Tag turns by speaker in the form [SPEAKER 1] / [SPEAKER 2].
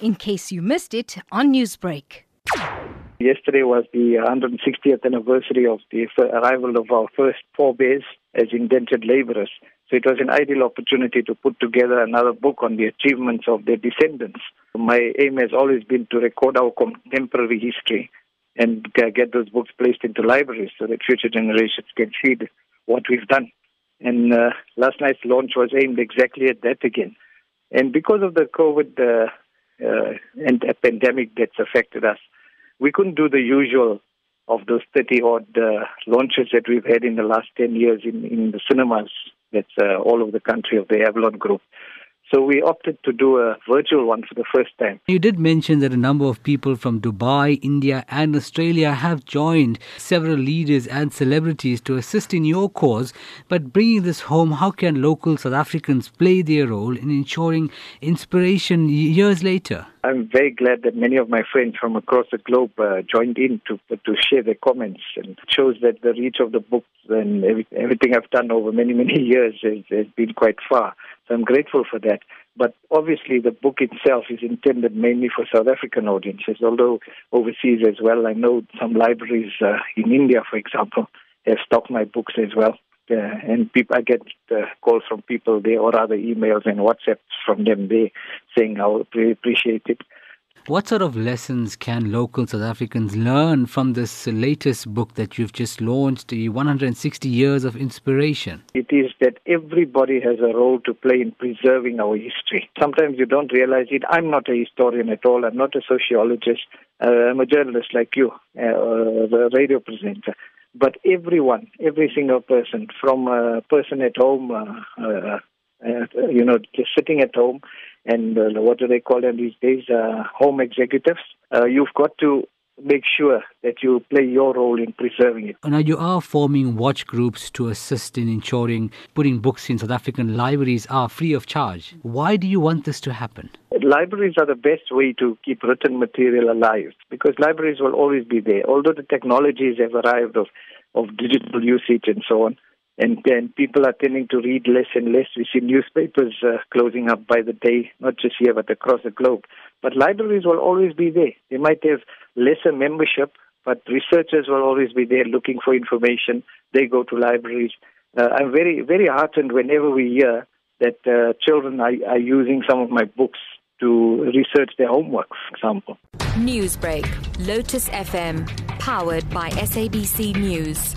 [SPEAKER 1] in case you missed it on Newsbreak.
[SPEAKER 2] Yesterday was the 160th anniversary of the arrival of our first four forebears as indentured laborers. So it was an ideal opportunity to put together another book on the achievements of their descendants. My aim has always been to record our contemporary history and get those books placed into libraries so that future generations can see what we've done. And uh, last night's launch was aimed exactly at that again. And because of the COVID uh, and a pandemic that's affected us, we couldn't do the usual of those 30 odd uh, launches that we've had in the last 10 years in, in the cinemas that's uh, all over the country of the Avalon Group. So we opted to do a virtual one for the first time.
[SPEAKER 3] You did mention that a number of people from Dubai, India, and Australia have joined several leaders and celebrities to assist in your cause. But bringing this home, how can local South Africans play their role in ensuring inspiration years later?
[SPEAKER 2] I'm very glad that many of my friends from across the globe uh, joined in to to share their comments, and it shows that the reach of the book and every, everything I've done over many many years has, has been quite far. So I'm grateful for that. But obviously, the book itself is intended mainly for South African audiences, although overseas as well. I know some libraries uh, in India, for example, have stocked my books as well. Uh, and I get uh, calls from people there or other emails and WhatsApps from them there saying how they appreciate it.
[SPEAKER 3] What sort of lessons can local South Africans learn from this latest book that you've just launched, the 160 Years of Inspiration?
[SPEAKER 2] It is that everybody has a role to play in preserving our history. Sometimes you don't realize it. I'm not a historian at all. I'm not a sociologist. Uh, I'm a journalist like you, uh, a radio presenter. But everyone, every single person, from a person at home, uh, uh, uh you know, just sitting at home, and uh, what do they call them these days? Uh, home executives. Uh, you've got to make sure that you play your role in preserving it.
[SPEAKER 3] Now, you are forming watch groups to assist in ensuring putting books in South African libraries are free of charge. Why do you want this to happen?
[SPEAKER 2] Libraries are the best way to keep written material alive because libraries will always be there. Although the technologies have arrived of, of digital usage and so on, and, and people are tending to read less and less. We see newspapers uh, closing up by the day, not just here but across the globe. But libraries will always be there. They might have lesser membership, but researchers will always be there looking for information. They go to libraries. Uh, I'm very, very heartened whenever we hear that uh, children are, are using some of my books to research their homework, for example.
[SPEAKER 4] Newsbreak, Lotus FM, powered by SABC News.